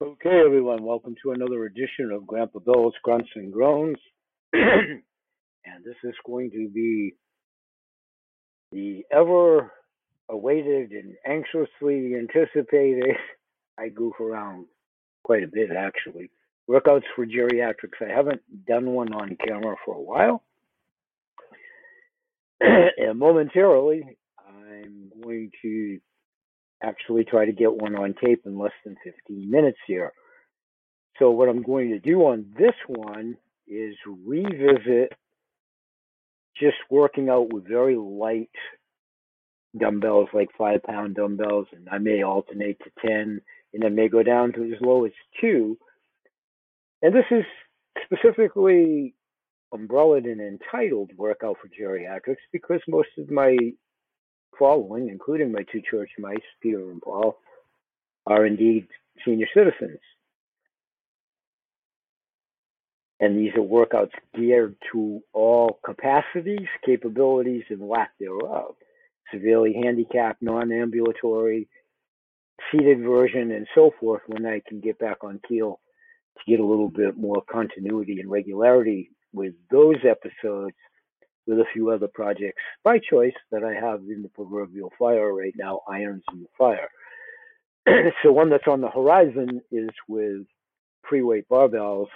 Okay, everyone, welcome to another edition of Grandpa Bill's Grunts and Groans. and this is going to be the ever awaited and anxiously anticipated, I goof around quite a bit actually, workouts for geriatrics. I haven't done one on camera for a while. and momentarily, I'm going to actually try to get one on tape in less than 15 minutes here. So what I'm going to do on this one is revisit just working out with very light dumbbells, like five pound dumbbells, and I may alternate to 10 and I may go down to as low as two. And this is specifically umbrellaed and entitled Workout for Geriatrics because most of my following, including my two church mice, Peter and Paul, are indeed senior citizens. And these are workouts geared to all capacities, capabilities, and lack thereof. Severely handicapped, non ambulatory, seated version, and so forth when I can get back on keel to get a little bit more continuity and regularity with those episodes with a few other projects by choice that I have in the proverbial fire right now, irons in the fire. so one that's on the horizon is with free-weight barbells.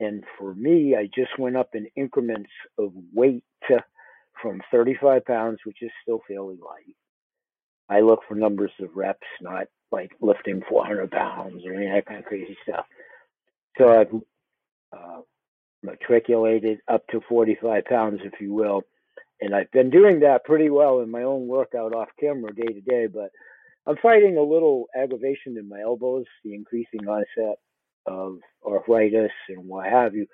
And for me, I just went up in increments of weight from 35 pounds, which is still fairly light. I look for numbers of reps, not like lifting 400 pounds or any that kind of crazy stuff. So I've uh, matriculated up to 45 pounds, if you will. And I've been doing that pretty well in my own workout off camera day to day, but I'm fighting a little aggravation in my elbows, the increasing onset of arthritis and what have you.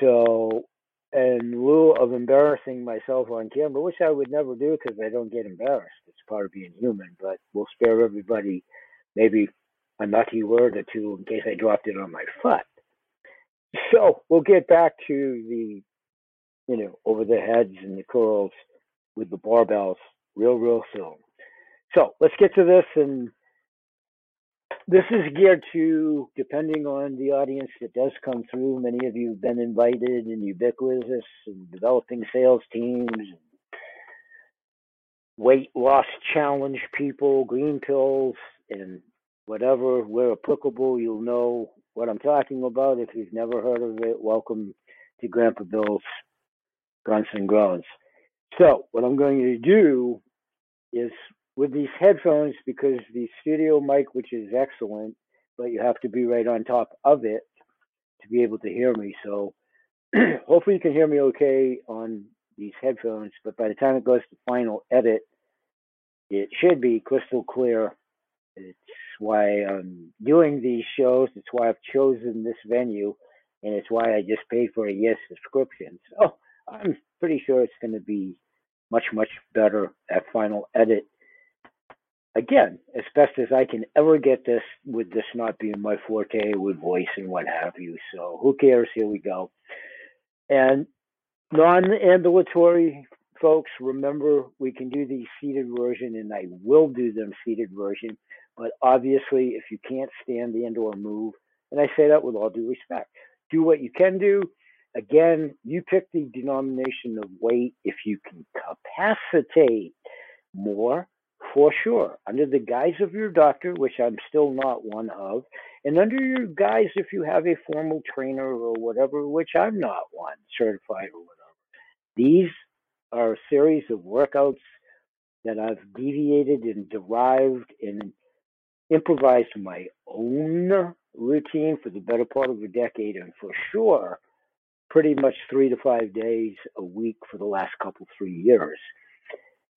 So, in lieu of embarrassing myself on camera, which I would never do because I don't get embarrassed, it's part of being human, but we'll spare everybody maybe a nutty word or two in case I dropped it on my foot. So we'll get back to the, you know, over the heads and the curls with the barbells real, real soon. So let's get to this. And this is geared to, depending on the audience that does come through, many of you have been invited and ubiquitous and developing sales teams, weight loss challenge people, green pills, and whatever, where applicable, you'll know what I'm talking about. If you've never heard of it, welcome to Grandpa Bill's Grunts and Groans. So, what I'm going to do is with these headphones, because the studio mic, which is excellent, but you have to be right on top of it to be able to hear me. So, hopefully, you can hear me okay on these headphones. But by the time it goes to final edit, it should be crystal clear. It's why I'm doing these shows. It's why I've chosen this venue, and it's why I just paid for a year subscription. So I'm pretty sure it's going to be much, much better at final edit. Again, as best as I can ever get this, with this not being my forte with voice and what have you. So who cares? Here we go. And non ambulatory folks, remember we can do the seated version, and I will do them seated version. But obviously, if you can't stand the and or move, and I say that with all due respect, do what you can do. Again, you pick the denomination of weight if you can capacitate more, for sure, under the guise of your doctor, which I'm still not one of, and under your guise if you have a formal trainer or whatever, which I'm not one, certified or whatever. These are a series of workouts that I've deviated and derived and improvised my own routine for the better part of a decade, and for sure, pretty much three to five days a week for the last couple, three years.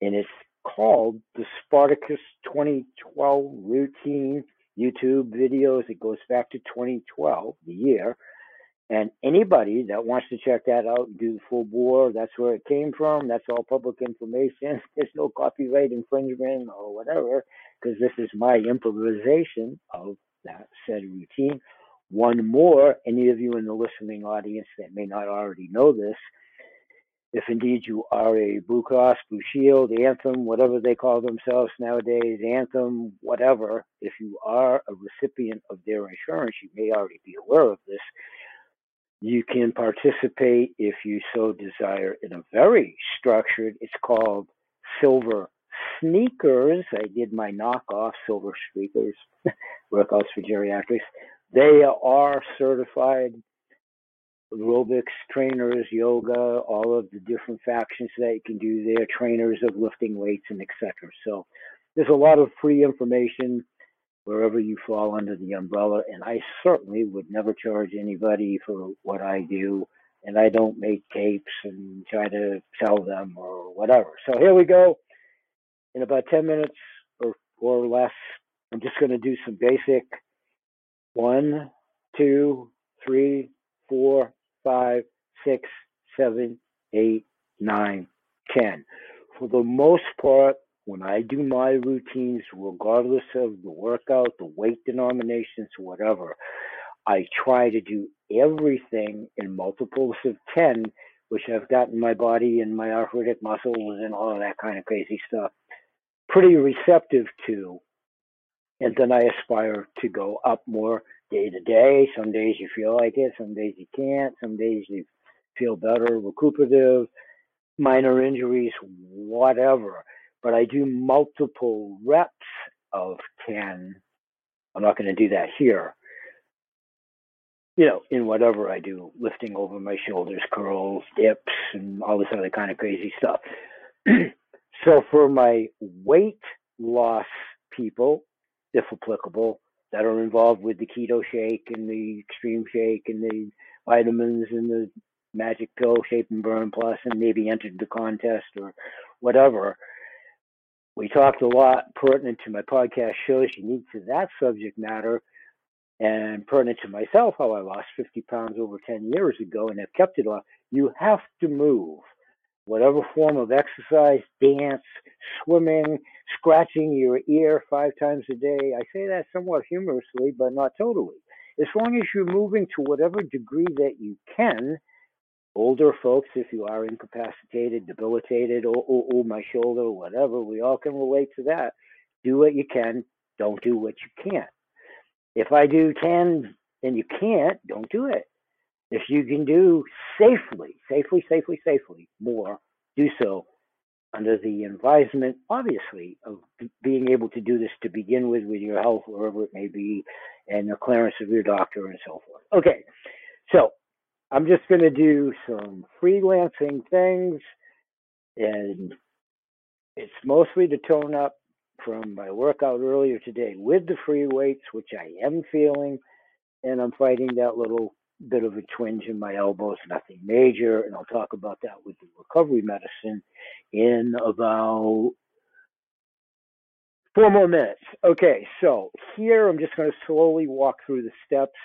And it's called the Spartacus 2012 Routine YouTube videos. It goes back to 2012, the year. And anybody that wants to check that out and do the full bore, that's where it came from. That's all public information. There's no copyright infringement or whatever, because this is my improvisation of that said routine. One more, any of you in the listening audience that may not already know this, if indeed you are a Blue Cross, Blue Shield, Anthem, whatever they call themselves nowadays, Anthem, whatever, if you are a recipient of their insurance, you may already be aware of this. You can participate if you so desire in a very structured, it's called Silver Sneakers. I did my knockoff Silver Sneakers workouts for geriatrics. They are certified aerobics trainers, yoga, all of the different factions that you can do there, trainers of lifting weights and etc. So there's a lot of free information wherever you fall under the umbrella, and I certainly would never charge anybody for what I do, and I don't make tapes and try to sell them or whatever. So here we go. In about 10 minutes or, or less, I'm just going to do some basic one, two, three, four, five, six, seven, eight, nine, ten. For the most part, when I do my routines, regardless of the workout, the weight denominations, whatever, I try to do everything in multiples of 10, which I've gotten my body and my arthritic muscles and all of that kind of crazy stuff pretty receptive to. And then I aspire to go up more day to day. Some days you feel like it, some days you can't, some days you feel better, recuperative, minor injuries, whatever. But I do multiple reps of 10. I'm not going to do that here. You know, in whatever I do, lifting over my shoulders, curls, dips, and all this other kind of crazy stuff. so for my weight loss people, if applicable, that are involved with the keto shake and the extreme shake and the vitamins and the magic pill shape and burn plus and maybe entered the contest or whatever we talked a lot pertinent to my podcast shows unique to that subject matter and pertinent to myself how i lost 50 pounds over 10 years ago and have kept it off. you have to move whatever form of exercise, dance, swimming, scratching your ear five times a day. I say that somewhat humorously, but not totally. As long as you're moving to whatever degree that you can, older folks, if you are incapacitated, debilitated, or, oh, oh, my shoulder, whatever, we all can relate to that. Do what you can, don't do what you can't. If I do 10 and you can't, don't do it. If you can do safely, safely, safely, safely more, do so under the advisement, obviously, of being able to do this to begin with, with your health, wherever it may be, and the clearance of your doctor and so forth. Okay, so I'm just going to do some freelancing things, and it's mostly to tone up from my workout earlier today with the free weights, which I am feeling, and I'm fighting that little bit of a twinge in my elbows, nothing major, and I'll talk about that with the recovery medicine in about four more minutes. Okay, so here I'm just going to slowly walk through the steps.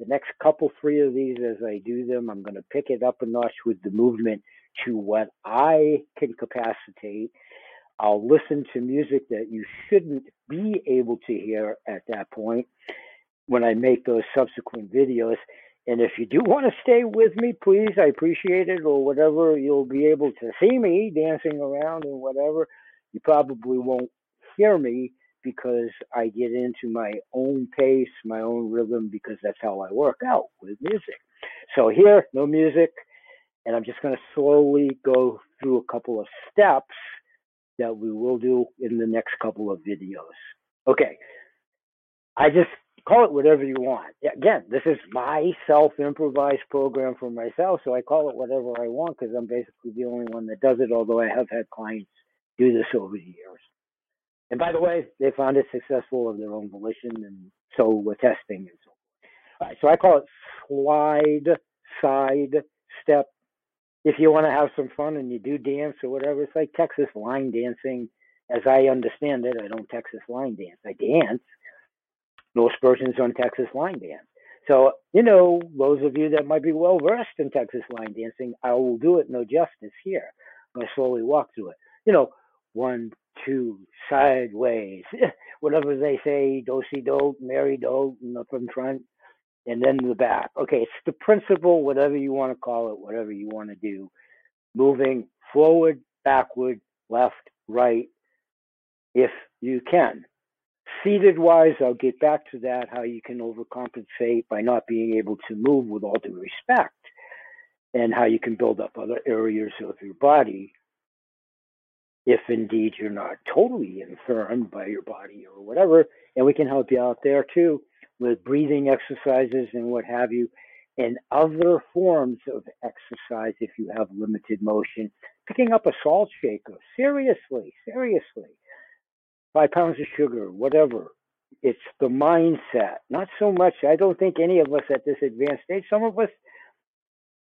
The next couple, three of these, as I do them, I'm going to pick it up a notch with the movement to what I can capacitate. I'll listen to music that you shouldn't be able to hear at that point when I make those subsequent videos. And if you do want to stay with me, please, I appreciate it, or whatever, you'll be able to see me dancing around and whatever. You probably won't hear me because I get into my own pace, my own rhythm, because that's how I work out with music. So here, no music, and I'm just going to slowly go through a couple of steps that we will do in the next couple of videos. Okay, I just call it whatever you want. Again, this is my self improvised program for myself, so I call it whatever I want because I'm basically the only one that does it, although I have had clients do this over the years. And by the way, they found it successful of their own volition, and so we're testing and so All right, so I call it slide, side, step. If you want to have some fun and you do dance or whatever, it's like Texas line dancing. As I understand it, I don't Texas line dance. I dance, most persons on Texas line dance. So, you know, those of you that might be well versed in Texas line dancing, I will do it no justice here. To slowly walk through it. You know, one, two, sideways, whatever they say, do si do, Mary do, up in front, and then the back. Okay, it's the principle, whatever you want to call it, whatever you want to do. moving forward, backward, left, right, if you can. Seated wise, I'll get back to that, how you can overcompensate by not being able to move with all due respect, and how you can build up other areas of your body if indeed you're not totally infirmed by your body or whatever. And we can help you out there too with breathing exercises and what have you, and other forms of exercise if you have limited motion. Picking up a salt shaker, seriously, seriously five pounds of sugar, whatever. It's the mindset, not so much. I don't think any of us at this advanced stage, some of us,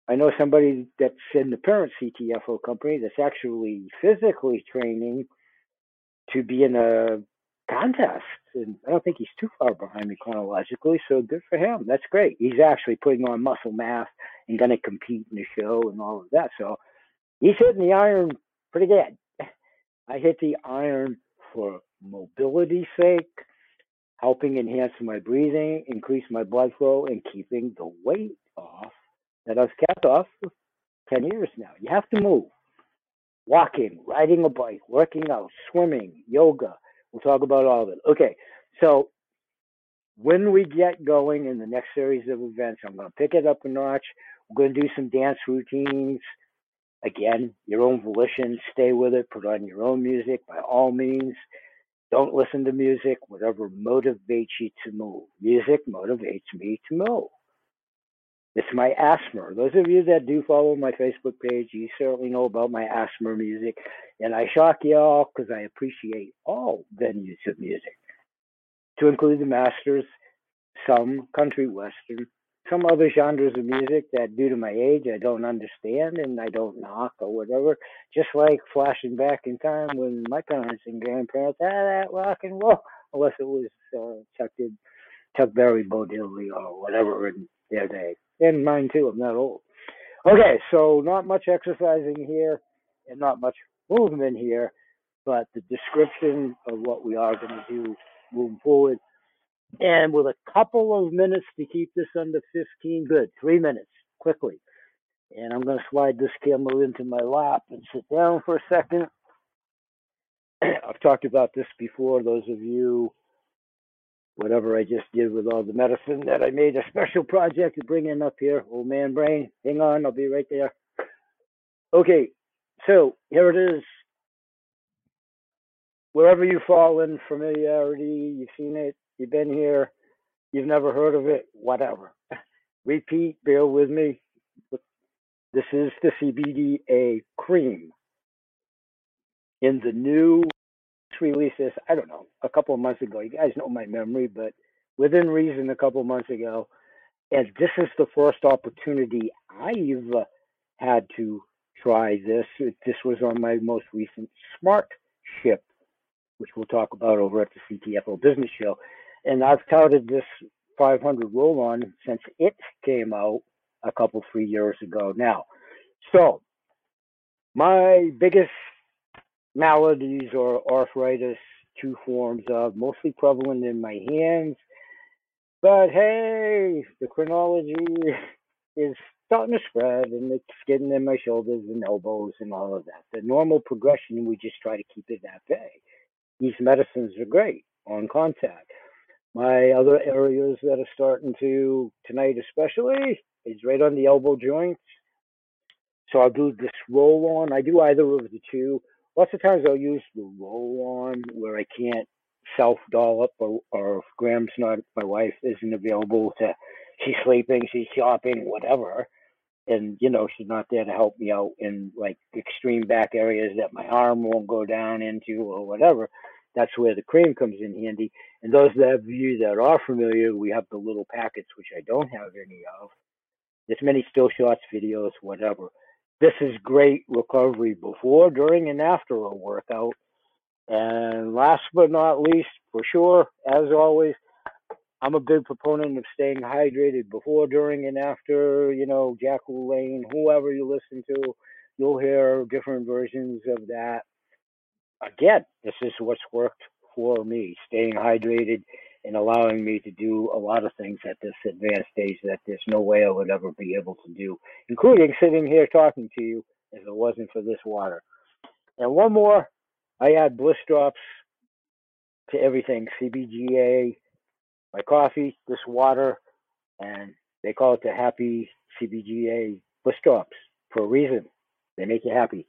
I know somebody that's in the parent CTFO company that's actually physically training to be in a contest. And I don't think he's too far behind me chronologically, so good for him. That's great. He's actually putting on muscle mass and going to compete in the show and all of that. So he's hitting the iron pretty good. I hit the iron for mobility sake, helping enhance my breathing, increase my blood flow, and keeping the weight off that I've kept off for 10 years now. You have to move. Walking, riding a bike, working out, swimming, yoga. We'll talk about all of it. Okay, so when we get going in the next series of events, I'm going to pick it up a notch. We're going to do some dance routines. Again, your own volition, stay with it, put on your own music by all means. Don't listen to music, whatever motivates you to move. Music motivates me to move. It's my asthma. Those of you that do follow my Facebook page, you certainly know about my asthma music. And I shock y'all because I appreciate all venues of music, to include the Masters, some country western, some other genres of music that, due to my age, I don't understand and I don't knock or whatever. Just like flashing back in time when my parents and grandparents had that rock and roll, unless it was uh, Chuck did, Chuck Berry, Bo Diddley, or whatever in their day, and mine too. I'm not old. Okay, so not much exercising here, and not much movement here, but the description of what we are going to do moving forward and with a couple of minutes to keep this under 15, good, three minutes, quickly. And I'm going to slide this camera into my lap and sit down for a second. I've talked about this before. Those of you, whatever I just did with all the medicine, that I made a special project to bring in up here. Old man brain, hang on, I'll be right there. Okay, so here it is. Wherever you fall in familiarity, you've seen it, You've been here, you've never heard of it, whatever. Repeat, bear with me. This is the CBDA cream. In the new releases, I don't know, a couple of months ago. You guys know my memory, but within reason, a couple of months ago. And this is the first opportunity I've uh, had to try this. This was on my most recent smart ship, which we'll talk about over at the CTFO Business Show and I've touted this 500 roll on since it came out a couple three years ago now. So my biggest maladies or arthritis, two forms of mostly prevalent in my hands. But hey, the chronology is starting to spread and it's getting in my shoulders and elbows and all of that. The normal progression, we just try to keep it that way. These medicines are great on contact. My other areas that are starting to, tonight especially, is right on the elbow joints. So I'll do this roll on. I do either of the two. Lots of times I'll use the roll on where I can't self dollop or, or if Graham's not, my wife isn't available to, she's sleeping, she's shopping, whatever. And, you know, she's not there to help me out in like extreme back areas that my arm won't go down into or whatever. That's where the cream comes in handy. And those of you that are familiar, we have the little packets, which I don't have any of. There's many still shots, videos, whatever. This is great recovery before, during, and after a workout. And last but not least, for sure, as always, I'm a big proponent of staying hydrated before, during, and after. You know, Jack LaLanne, whoever you listen to, you'll hear different versions of that again, this is what's worked for me, staying hydrated and allowing me to do a lot of things at this advanced stage that there's no way I would ever be able to do, including sitting here talking to you if it wasn't for this water. And one more, I add bliss drops to everything CBGA, my coffee, this water, and they call it the happy CBGA bliss drops for a reason. They make you happy.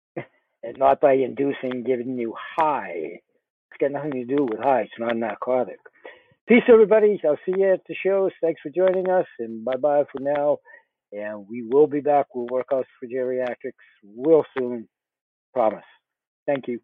and not by inducing, giving you high. It's got nothing to do with high. It's not narcotic. Peace, everybody. I'll see you at the shows. Thanks for joining us, and bye bye for now. And we will be back with workouts for geriatrics real soon. Promise. Thank you.